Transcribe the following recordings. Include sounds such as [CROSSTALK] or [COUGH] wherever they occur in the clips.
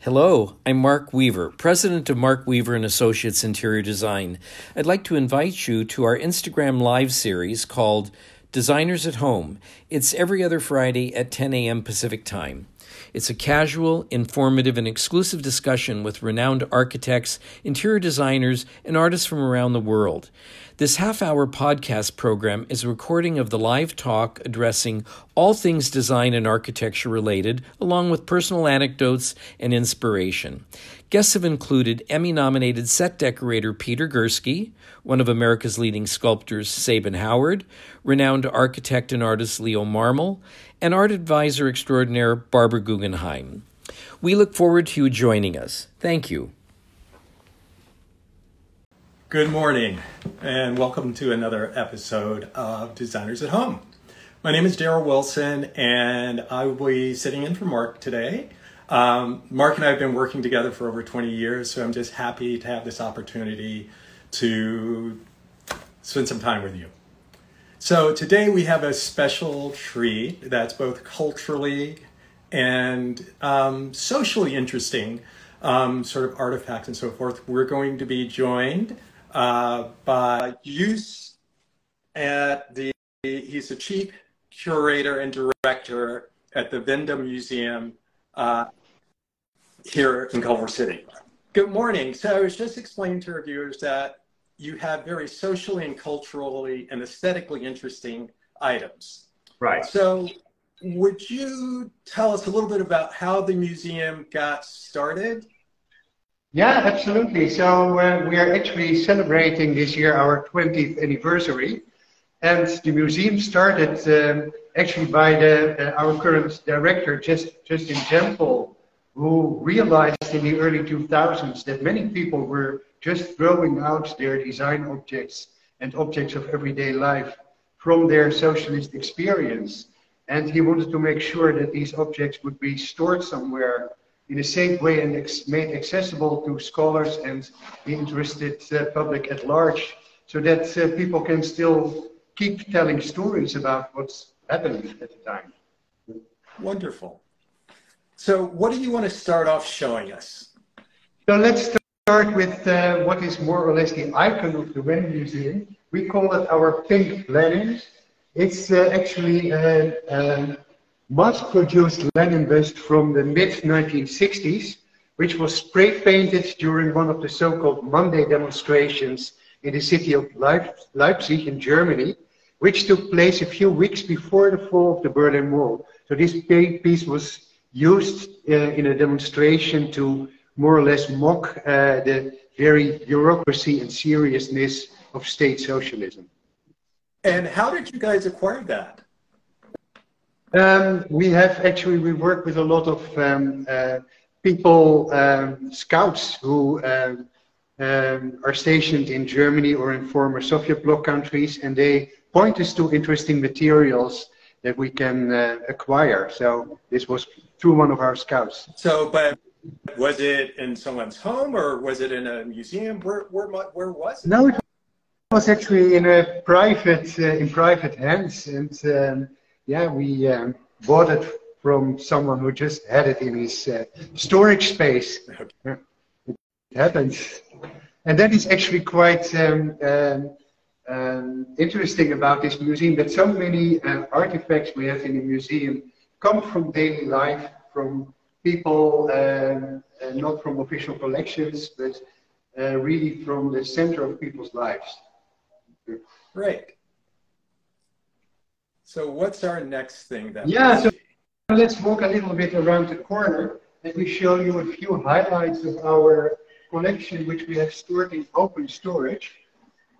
Hello, I'm Mark Weaver, president of Mark Weaver and Associates Interior Design. I'd like to invite you to our Instagram live series called Designers at Home. It's every other Friday at 10 a.m. Pacific Time. It's a casual, informative, and exclusive discussion with renowned architects, interior designers, and artists from around the world. This half hour podcast program is a recording of the live talk addressing all things design and architecture related, along with personal anecdotes and inspiration. Guests have included Emmy nominated set decorator Peter Gursky, one of America's leading sculptors Sabin Howard, renowned architect and artist Leo Marmol, and art advisor extraordinaire Barbara Guggenheim. We look forward to you joining us. Thank you. Good morning, and welcome to another episode of Designers at Home. My name is Daryl Wilson, and I will be sitting in for Mark today. Um, Mark and I have been working together for over 20 years, so I'm just happy to have this opportunity to spend some time with you. So today we have a special treat that's both culturally and um, socially interesting, um, sort of artifacts and so forth. We're going to be joined uh, by Use at the, he's the chief curator and director at the Wende Museum uh, here in Culver City. Good morning. So I was just explaining to our viewers that you have very socially and culturally and aesthetically interesting items. Right. So would you tell us a little bit about how the museum got started yeah, absolutely. So uh, we are actually celebrating this year our 20th anniversary, and the museum started um, actually by the, uh, our current director, just Justin Jampol, who realized in the early 2000s that many people were just throwing out their design objects and objects of everyday life from their socialist experience. And he wanted to make sure that these objects would be stored somewhere in a safe way and ex made accessible to scholars and the interested uh, public at large so that uh, people can still keep telling stories about what's happening at the time. Wonderful. So what do you want to start off showing us? So let's start with uh, what is more or less the icon of the Wende Museum. We call it our pink Lenin. It's uh, actually a, um, mass-produced Lenin bust from the mid-1960s, which was spray-painted during one of the so-called Monday demonstrations in the city of Leipzig in Germany, which took place a few weeks before the fall of the Berlin Wall. So this piece was used uh, in a demonstration to more or less mock uh, the very bureaucracy and seriousness of state socialism. And how did you guys acquire that? Um, we have actually, we work with a lot of um, uh, people, um, scouts who um, um, are stationed in Germany or in former Soviet bloc countries, and they point us to interesting materials that we can uh, acquire. So this was through one of our scouts. So, but was it in someone's home or was it in a museum? Where, where, where was it? No, it was actually in a private, uh, in private hands, and um, yeah, we um, bought it from someone who just had it in his uh, storage space. Okay. It happens. And that is actually quite um, um, um, interesting about this museum that so many uh, artifacts we have in the museum come from daily life, from people, um, uh, not from official collections, but uh, really from the center of people's lives. Right. So what's our next thing that Yeah, so let's walk a little bit around the corner and we show you a few highlights of our collection which we have stored in open storage.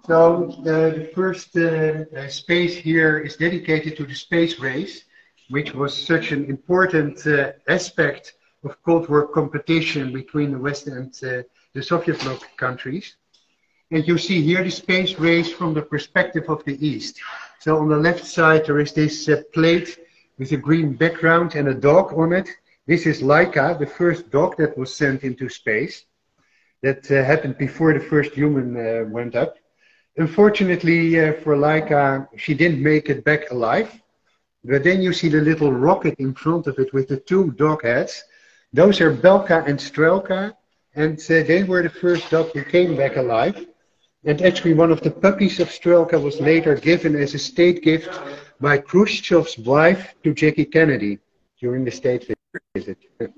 So the, the first uh, uh, space here is dedicated to the space race, which was such an important uh, aspect of Cold War competition between the West and uh, the Soviet bloc countries. And you see here the space race from the perspective of the East. So on the left side, there is this uh, plate with a green background and a dog on it. This is Laika, the first dog that was sent into space. That uh, happened before the first human uh, went up. unfortunately uh, for Laika, she didn't make it back alive. But then you see the little rocket in front of it with the two dog heads. Those are Belka and Strelka, and uh, they were the first dog who came back alive. And actually, one of the puppies of Strelka was later given as a state gift by Khrushchev's wife to Jackie Kennedy during the state visit. [LAUGHS]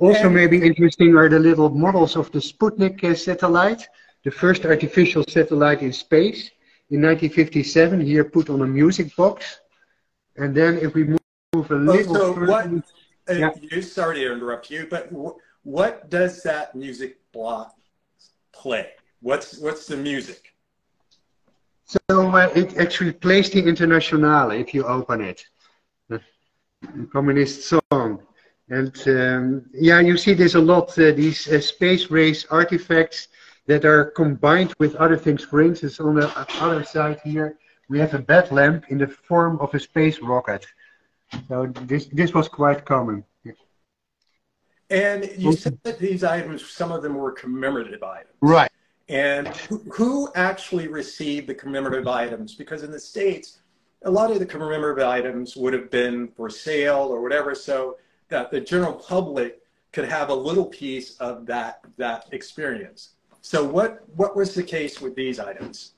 Also, maybe interesting are the little models of the Sputnik uh, satellite, the first artificial satellite in space in 1957, here put on a music box. And then if we move a oh, little so further, what, yeah. you, sorry to interrupt you, but what does that music block play? What's what's the music? So uh, it actually plays the Internationale if you open it, the communist song. And um, yeah, you see this a lot, uh, these uh, space race artifacts that are combined with other things. For instance, on the other side here, we have a bed lamp in the form of a space rocket. So this, this was quite common. And you said that these items, some of them were commemorative items. Right. And who, actually received the commemorative items? Because in the States, a lot of the commemorative items would have been for sale or whatever, so that the general public could have a little piece of that, that experience. So what, what was the case with these items?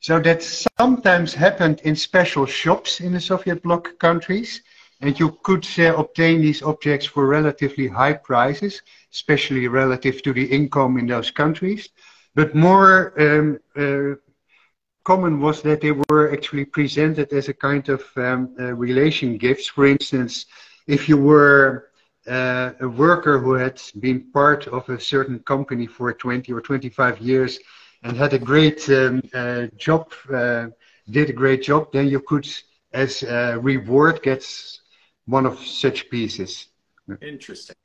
So that sometimes happened in special shops in the Soviet bloc countries, and you could uh, obtain these objects for relatively high prices, especially relative to the income in those countries. But more um, uh, common was that they were actually presented as a kind of um, uh, relation gifts. For instance, if you were uh, a worker who had been part of a certain company for 20 or 25 years and had a great um, uh, job, uh, did a great job, then you could, as a reward, get one of such pieces. Interesting.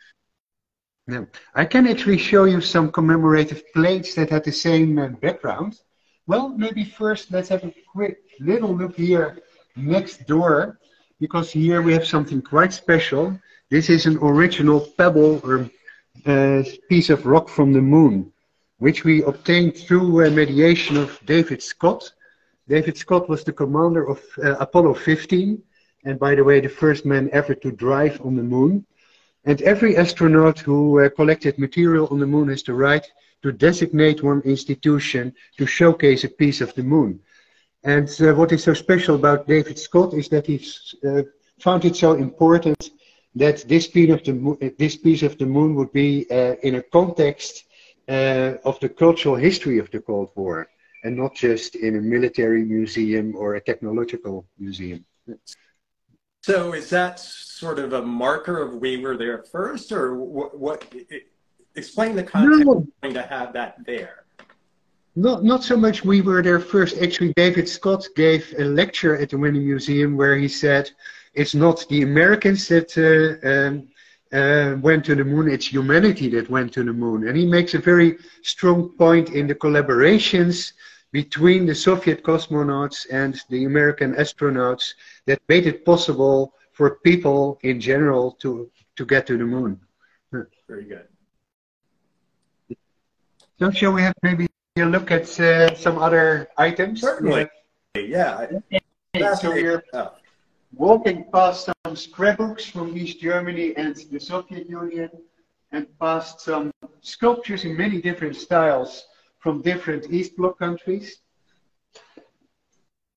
Yeah. I can actually show you some commemorative plates that had the same uh, background. Well, maybe first let's have a quick little look here next door, because here we have something quite special. This is an original pebble or uh, piece of rock from the moon, which we obtained through uh, mediation of David Scott. David Scott was the commander of uh, Apollo 15, and by the way, the first man ever to drive on the moon. And every astronaut who uh, collected material on the moon has the right to designate one institution to showcase a piece of the moon. And uh, what is so special about David Scott is that he uh, found it so important that this piece of the moon, this piece of the moon would be uh, in a context uh, of the cultural history of the Cold War, and not just in a military museum or a technological museum. So is that sort of a marker of we were there first, or what? what explain the context no. of going to have that there. Not, not so much we were there first. Actually, David Scott gave a lecture at the Whitney Museum where he said it's not the Americans that uh, um, uh, went to the moon, it's humanity that went to the moon. And he makes a very strong point in the collaborations between the Soviet cosmonauts and the American astronauts that made it possible for people in general to, to get to the moon. Very good. So shall we have maybe a look at uh, some other items? Certainly. Yeah. yeah. So we're walking past some scrapbooks from East Germany and the Soviet Union and past some sculptures in many different styles from different East Bloc countries.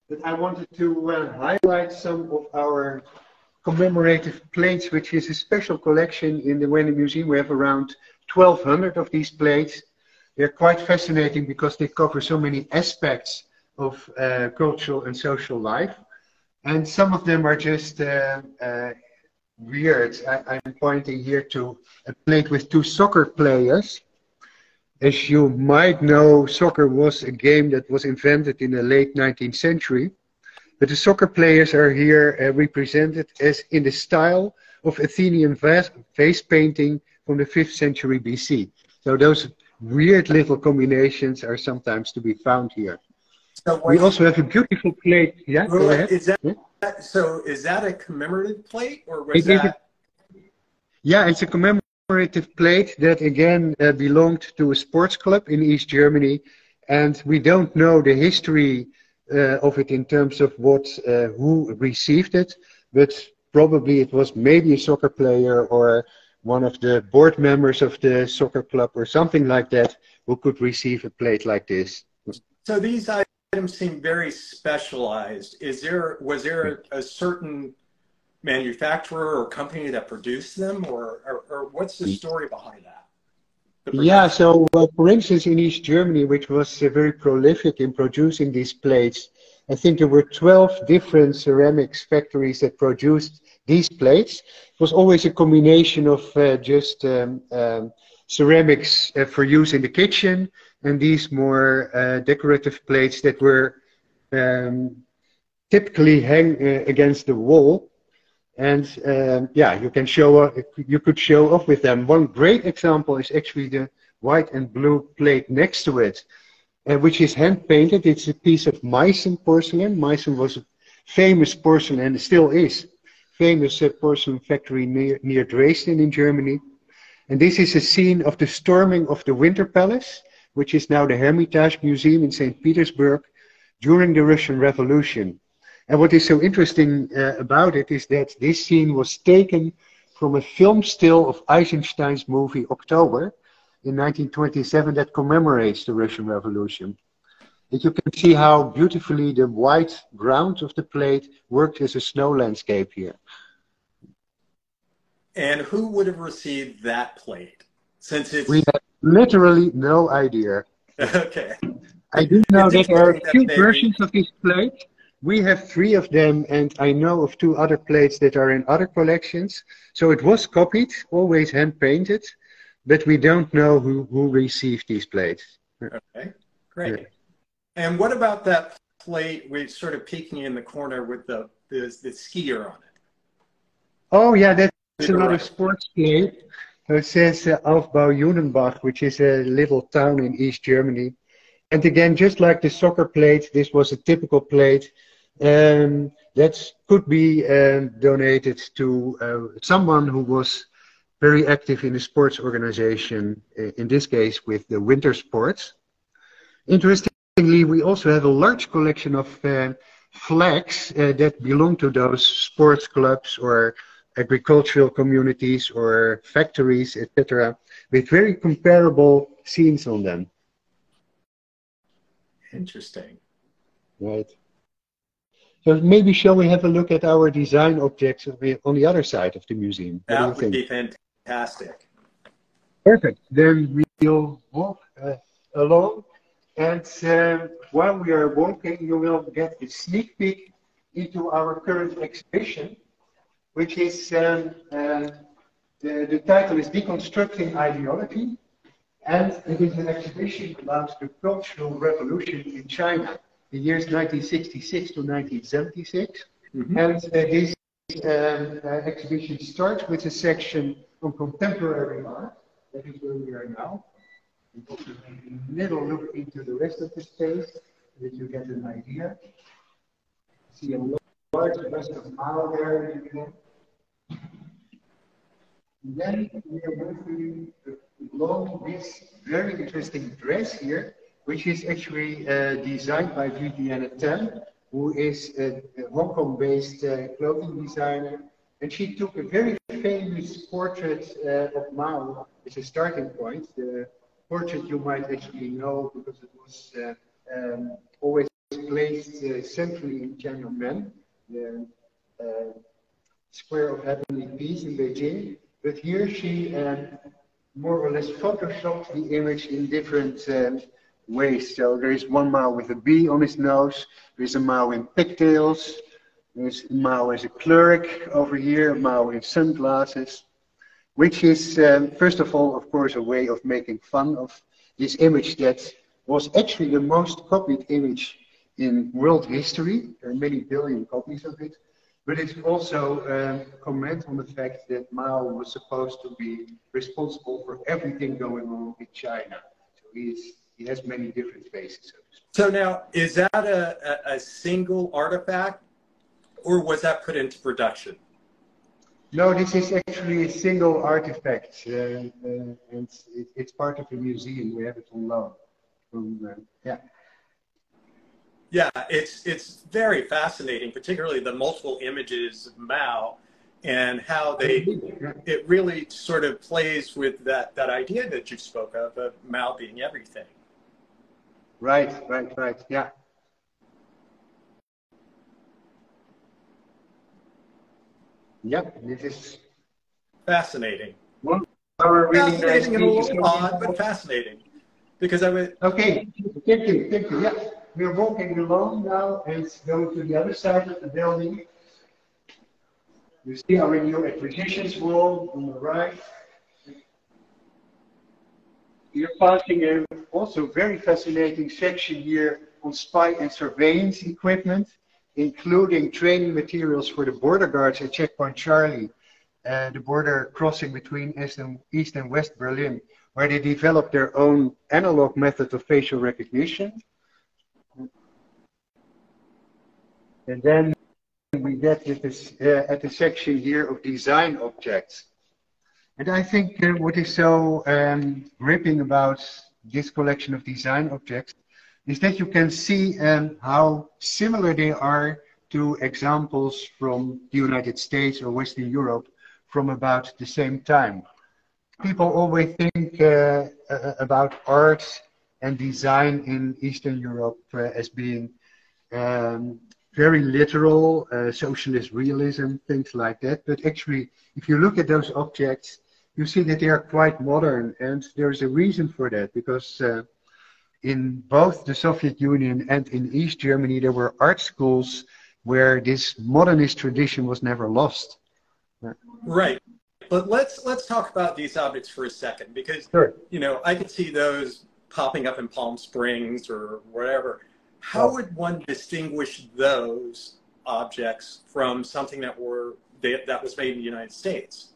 But I wanted to uh, highlight some of our commemorative plates, which is a special collection in the Wende Museum. We have around 1,200 of these plates. They're quite fascinating because they cover so many aspects of uh, cultural and social life. And some of them are just uh, uh, weird. I, am pointing here to a plate with two soccer players as you might know, soccer was a game that was invented in the late 19th century. But the soccer players are here uh, represented as in the style of Athenian vase, painting from the 5th century BC. So those weird little combinations are sometimes to be found here. So we also have a beautiful plate. Yeah, well, is that, yeah? so? Is that a commemorative plate, or was it, that? yeah, it's a commemorative commemorative plate that again uh, belonged to a sports club in East Germany. and we don't know the history uh, of it in terms of what uh, who received it, but probably it was maybe a soccer player or one of the board members of the soccer club or something like that who could receive a plate like this. So these items seem very specialized. Is there was there a, a certain manufacturer or company that produced them, or, or, or what's the story behind that? Yeah, so uh, for instance, in East Germany, which was uh, very prolific in producing these plates, I think there were 12 different ceramics factories that produced these plates. It was always a combination of uh, just um, um, ceramics uh, for use in the kitchen and these more uh, decorative plates that were um, typically hang uh, against the wall and um, yeah, you can show uh, you could show off with them. One great example is actually the white and blue plate next to it, uh, which is hand painted. It's a piece of Meissen porcelain. Meissen was a famous porcelain and still is famous uh, porcelain factory near, near Dresden in Germany. And this is a scene of the storming of the Winter Palace, which is now the Hermitage Museum in St. Petersburg during the Russian Revolution. And what is so interesting uh, about it is that this scene was taken from a film still of Eisenstein's movie October in 1927 that commemorates the Russian Revolution. And you can see how beautifully the white ground of the plate worked as a snow landscape here. And who would have received that plate? Since it's we have literally no idea. okay. I do know that there are two versions of this plate. We have three of them, and I know of two other plates that are in other collections. So it was copied, always hand painted, but we don't know who, who received these plates. Okay, great. Yeah. And what about that plate with sort of peeking in the corner with the, the, the skier on it? Oh, yeah, that's another right. sports plate. It says uh, Aufbau Junenbach, which is a little town in East Germany. And again, just like the soccer plate, this was a typical plate um, that could be um, donated to uh, someone who was very active in a sports organization, uh, in this case with the winter sports. Interestingly, we also have a large collection of uh, flags uh, that belong to those sports clubs or agricultural communities or factories, etc., with very comparable scenes on them. Interesting. Right. So maybe shall we have a look at our design objects on the other side of the museum? That would think? be fantastic. Perfect. Then we'll walk uh, along, and uh, while we are walking, you will get a sneak peek into our current exhibition, which is um, uh, the, the title is Deconstructing Ideology, and it is an exhibition about the Cultural Revolution in China the years 1966 to 1976. Mm-hmm. And uh, this um, uh, exhibition starts with a section on contemporary art. That is where we are now. We also take a little look into the rest of the space so that you get an idea. See a large bust of Mao there. Then we are going to along this very interesting dress here which is actually uh, designed by Vivienne Tam, who is a, Hong Kong-based uh, clothing designer. And she took a very famous portrait uh, of Mao as a starting point. The portrait you might actually know because it was uh, um, always placed uh, centrally in Tiananmen, uh, Square of Heavenly Peace in Beijing. But here she um, more or less photoshopped the image in different um, ways. So there is one Mao with a bee on his nose. There is a Mao in pigtails. There's a Mao as a cleric over here, a Mao in sunglasses, which is, um, first of all, of course, a way of making fun of this image that was actually the most copied image in world history. There are many billion copies of it. But it's also um, a comment on the fact that Mao was supposed to be responsible for everything going on in China. So he's he has many different faces. So now, is that a, a, a single artifact, or was that put into production? No, this is actually a single artifact, uh, uh, and it, it's part of a museum. We have it on loan. From, uh, yeah. Yeah, it's it's very fascinating, particularly the multiple images of Mao and how they it really sort of plays with that that idea that you spoke of of Mao being everything. Right, right, right. Yeah. Yep, this is fascinating. Really fascinating and a little odd, but fascinating. Because I would. Okay, thank you, thank you. Yeah, we're walking along now and going to the other side of the building. You see our new acquisitions wall on the right. You're passing a also very fascinating section here on spy and surveillance equipment, including training materials for the border guards at Checkpoint Charlie, uh, the border crossing between East and, East and West Berlin, where they developed their own analog method of facial recognition. And then we get this, uh, at the section here of design objects. And I think uh, what is so um, gripping about this collection of design objects is that you can see um, how similar they are to examples from the United States or Western Europe from about the same time. People always think uh, uh, about art and design in Eastern Europe uh, as being um, very literal, uh, socialist realism, things like that. But actually, if you look at those objects, you see that they are quite modern, and there's a reason for that because uh, in both the Soviet Union and in East Germany, there were art schools where this modernist tradition was never lost. Right. But let's let's talk about these objects for a second because sure. you know I could see those popping up in Palm Springs or wherever. How would one distinguish those objects from something that were that was made in the United States?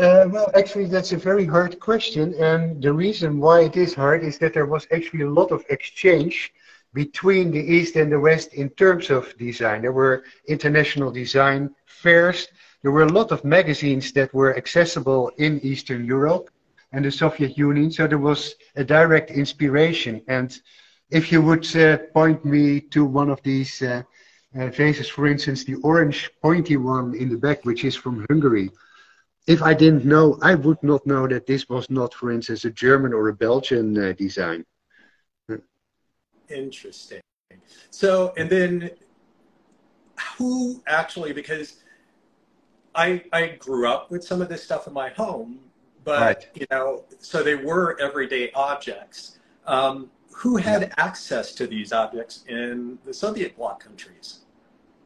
Uh, well, actually, that's a very hard question, and the reason why it is hard is that there was actually a lot of exchange between the East and the West in terms of design. There were international design fairs. There were a lot of magazines that were accessible in Eastern Europe and the Soviet Union, so there was a direct inspiration. And if you would uh, point me to one of these uh, uh, vases, for instance, the orange pointy one in the back, which is from Hungary, if I didn't know, I would not know that this was not, for instance, a German or a Belgian uh, design. Interesting. So, and then who actually, because I, I grew up with some of this stuff in my home, but, right. you know, so they were everyday objects. Um, who had access to these objects in the Soviet bloc countries?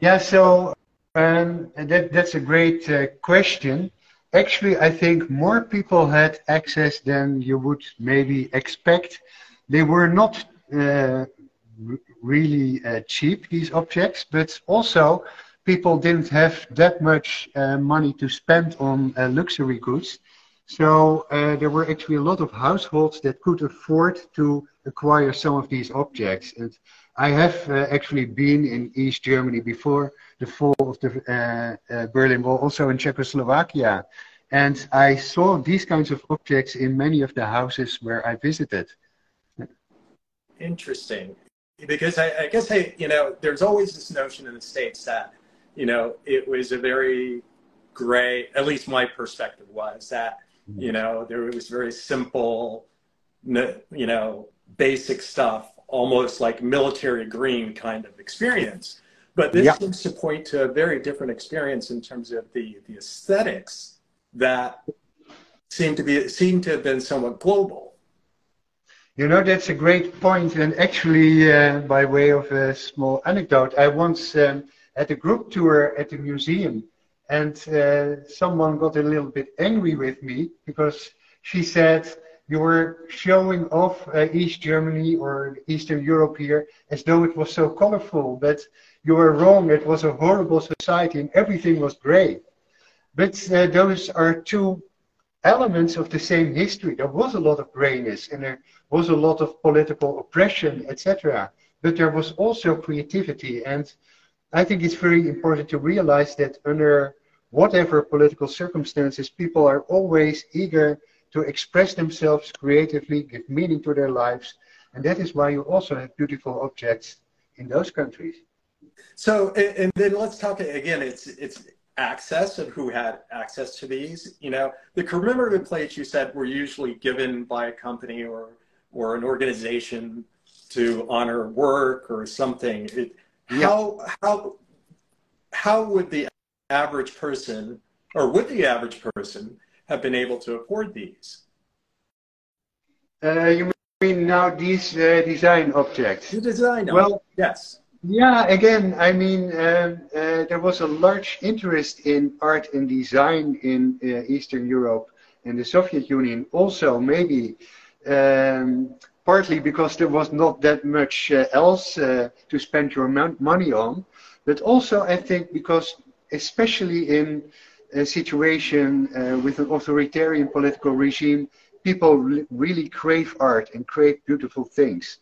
Yeah, so um, that, that's a great uh, question actually, I think more people had access than you would maybe expect. They were not uh, really uh, cheap, these objects, but also people didn't have that much uh, money to spend on uh, luxury goods. So uh, there were actually a lot of households that could afford to acquire some of these objects. And I have uh, actually been in East Germany before the fall of the uh, uh, Berlin Wall, also in Czechoslovakia. And I saw these kinds of objects in many of the houses where I visited. Interesting. Because I, I guess, I, you know, there's always this notion in the States that, you know, it was a very gray, at least my perspective was that. You know, there was very simple, you know, basic stuff, almost like military green kind of experience. But this yeah. seems to point to a very different experience in terms of the, the aesthetics that seem to be seem to have been somewhat global. You know, that's a great point. And actually, uh, by way of a small anecdote, I once um, had a group tour at the museum, and uh, someone got a little bit angry with me because she said you were showing off uh, East Germany or Eastern Europe here as though it was so colorful, but you were wrong. It was a horrible society and everything was gray. But uh, those are two elements of the same history. There was a lot of grayness and there was a lot of political oppression, etc. But there was also creativity. And I think it's very important to realize that under whatever political circumstances, people are always eager to express themselves creatively, give meaning to their lives. And that is why you also have beautiful objects in those countries. So, and then let's talk again. It's it's access and who had access to these. You know, the commemorative plates you said were usually given by a company or or an organization to honor work or something. It, yeah. How how how would the average person or would the average person have been able to afford these? Uh, you mean now these uh, design objects? The design. Well, yes. Yeah, again, I mean, um, uh, there was a large interest in art and design in uh, Eastern Europe and the Soviet Union. Also, maybe um, partly because there was not that much uh, else uh, to spend your money on, but also I think because, especially in a situation uh, with an authoritarian political regime, people really crave art and crave beautiful things.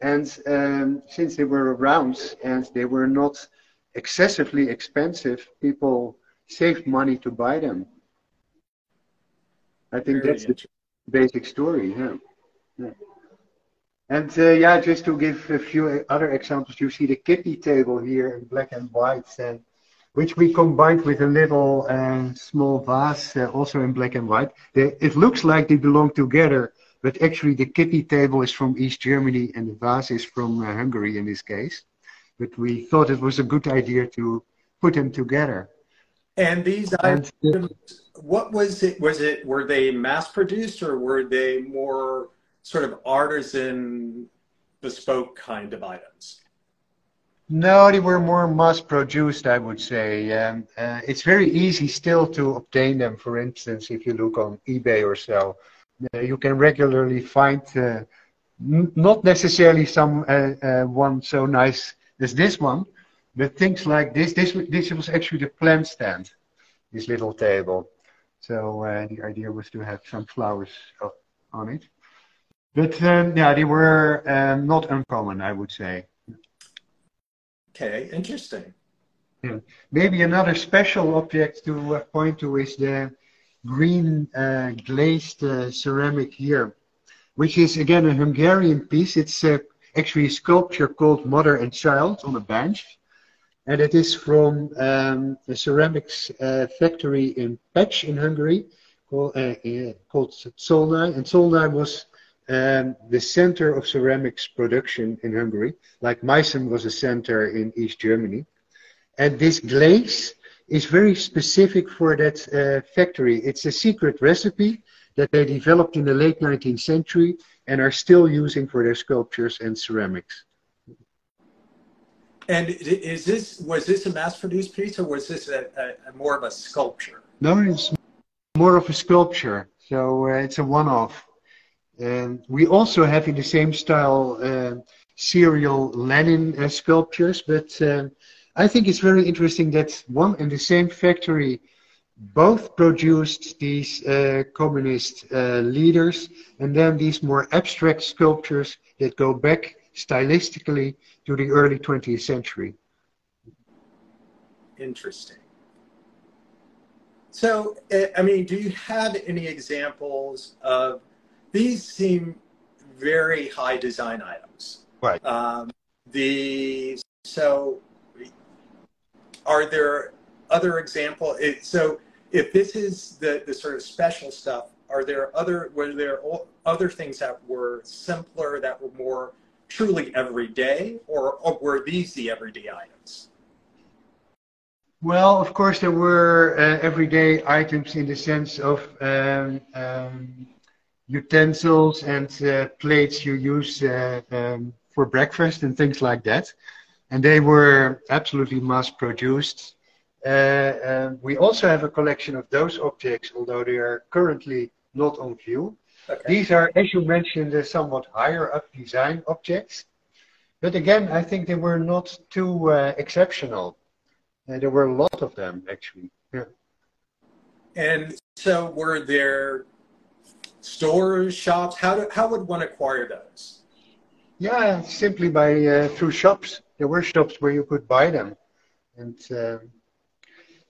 And um, since they were around and they were not excessively expensive, people saved money to buy them. I think Very that's the basic story. Yeah. yeah. And uh, yeah, just to give a few other examples, you see the kitty table here in black and white, and which we combined with a little uh, small vase, uh, also in black and white. They, it looks like they belong together, but actually the kitty table is from East Germany and the vase is from uh, Hungary in this case. But we thought it was a good idea to put them together. And these and, items, what was it? Was it were they mass produced or were they more sort of artisan, bespoke kind of items? No, they were more mass produced, I would say. Um, uh, it's very easy still to obtain them. For instance, if you look on eBay or so, uh, you can regularly find uh, not necessarily some uh, uh, one so nice as this one, but things like this. This this was actually the plant stand, this little table. So uh, the idea was to have some flowers on it. But um, yeah, they were um, not uncommon, I would say. Okay, interesting. Yeah. Maybe another special object to uh, point to is the green uh, glazed uh, ceramic here, which is again a Hungarian piece. It's uh, actually a sculpture called Mother and Child on a bench. And it is from um, a ceramics uh, factory in Pécs in Hungary called, uh, called Zsolnay. And Zsolnay was um, the center of ceramics production in Hungary, like Meissen was a center in East Germany. And this glaze is very specific for that uh, factory. It's a secret recipe that they developed in the late 19th century and are still using for their sculptures and ceramics. And is this was this a mass-produced piece, or was this a, a, a, more of a sculpture? No, it's more of a sculpture. So uh, it's a one-off. We also have in the same style uh, serial Lenin uh, sculptures, but uh, I think it's very interesting that one and the same factory both produced these uh, communist uh, leaders and then these more abstract sculptures that go back stylistically to the early 20th century. Interesting. So, uh, I mean, do you have any examples of these seem very high design items. Right. Um, the so are there other example? It, so if this is the the sort of special stuff, are there other were there other things that were simpler that were more truly everyday, or, or were these the everyday items? Well, of course, there were uh, everyday items in the sense of um, um, utensils and uh, plates you use uh, um, for breakfast and things like that. And they were absolutely mass produced. Uh, we also have a collection of those objects, although they are currently not on view. Okay. These are, as you mentioned, somewhat higher up design objects. But again, I think they were not too uh, exceptional. Uh, there were a lot of them, actually. Yeah. And so, were there stores, shops? How, do, how would one acquire those? Yeah, simply by uh, through shops. There were shops where you could buy them, and uh,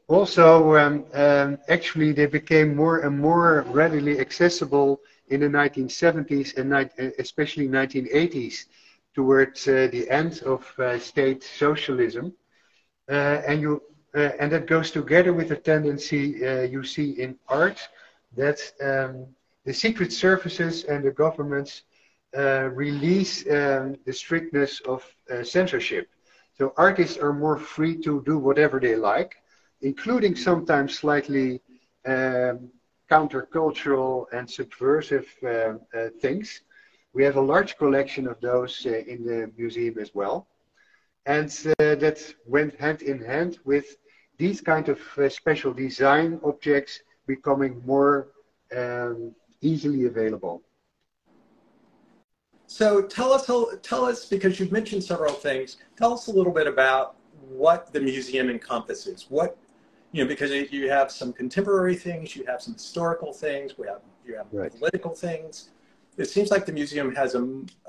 also, um, um, actually, they became more and more readily accessible in the 1970s and ni- especially 1980s, towards uh, the end of uh, state socialism. Uh, and you uh, and that goes together with the tendency uh, you see in art that um, the secret services and the governments uh, release um, the strictness of uh, censorship. So artists are more free to do whatever they like, including sometimes slightly um, countercultural and subversive uh, uh, things. We have a large collection of those uh, in the museum as well. And that went hand in hand with these kind of special design objects becoming more um, easily available. So tell us, tell us, because you've mentioned several things. Tell us a little bit about what the museum encompasses. What, you know, because you have some contemporary things, you have some historical things, we have you have right. political things. It seems like the museum has a,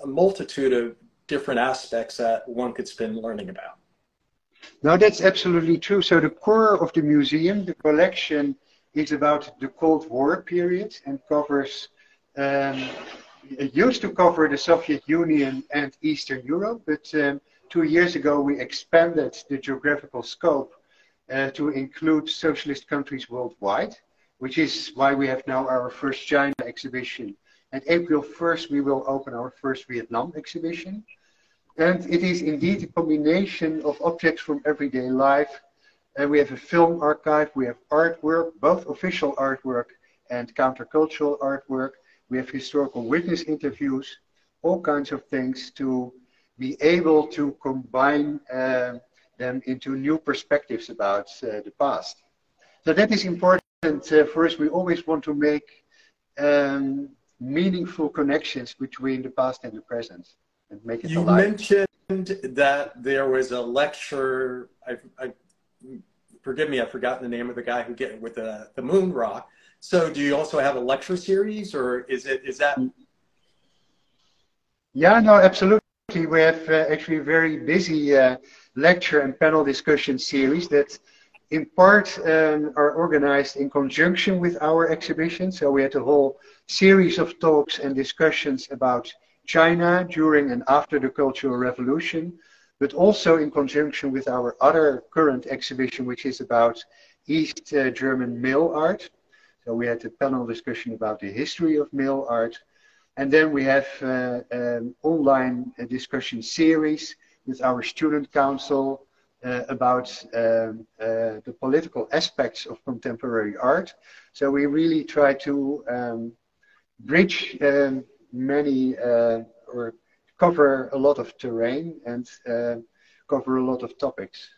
a multitude of different aspects that one could spend learning about. Now that's absolutely true. So the core of the museum, the collection, is about the Cold War period and covers. Um, used to cover the Soviet Union and Eastern Europe, but um, two years ago we expanded the geographical scope uh, to include socialist countries worldwide, which is why we have now our first China exhibition. And April 1st we will open our first Vietnam exhibition. And it is indeed a combination of objects from everyday life. And we have a film archive, we have artwork, both official artwork and countercultural artwork. We have historical witness interviews, all kinds of things to be able to combine uh, them into new perspectives about uh, the past. So that is important uh, for us. We always want to make um, meaningful connections between the past and the present and make it you alive. mentioned that there was a lecture. I, I, forgive me, I've forgotten the name of the guy who get with the, the moon rock. So, do you also have a lecture series, or is it is that? Yeah, no, absolutely. We have uh, actually a very busy uh, lecture and panel discussion series that, in part, um, are organized in conjunction with our exhibition. So we had a whole series of talks and discussions about China during and after the Cultural Revolution, but also in conjunction with our other current exhibition, which is about East uh, German mail art. So we had a panel discussion about the history of mail art. And then we have uh, an online uh, discussion series with our student council uh, about um, uh, the political aspects of contemporary art. So we really try to um, bridge um, many uh, or cover a lot of terrain and uh, cover a lot of topics.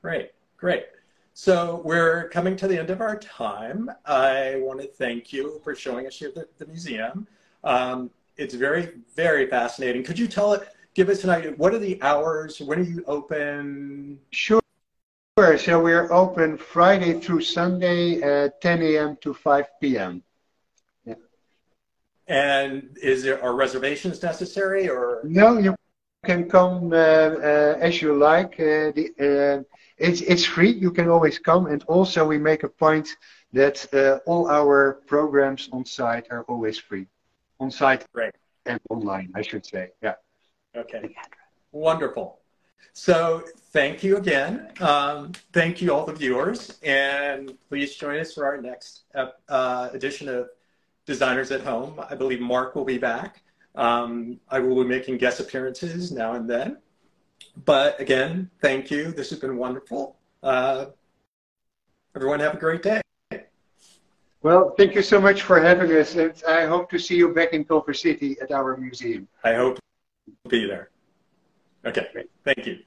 Great, great. So we're coming to the end of our time. I want to thank you for showing us here the, the museum. Um, it's very, very fascinating. Could you tell it, give us an idea, what are the hours? When are you open? Sure. So we're open Friday through Sunday at 10 a.m. to 5 p.m. And is there are reservations necessary or? No, you can come uh, uh, as you like. Uh, the, uh, it's it's free. You can always come, and also we make a point that uh, all our programs on site are always free, on site right. and online, I should say. Yeah. Okay. Wonderful. So thank you again. Um, thank you all the viewers, and please join us for our next uh, edition of designers at home. I believe Mark will be back. Um, I will be making guest appearances now and then. But again, thank you. This has been wonderful. Uh, everyone have a great day. Well, thank you so much for having us. And I hope to see you back in Culver City at our museum. I hope to be there. Okay, great. Thank you.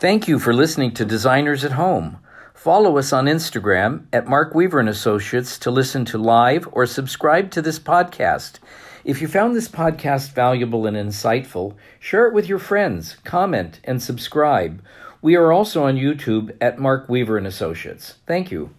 Thank you for listening to Designers at Home. Follow us on Instagram at Mark Weaver and Associates to listen to live or subscribe to this podcast. If you found this podcast valuable and insightful, share it with your friends, comment, and subscribe. We are also on YouTube at Mark Weaver and Associates. Thank you.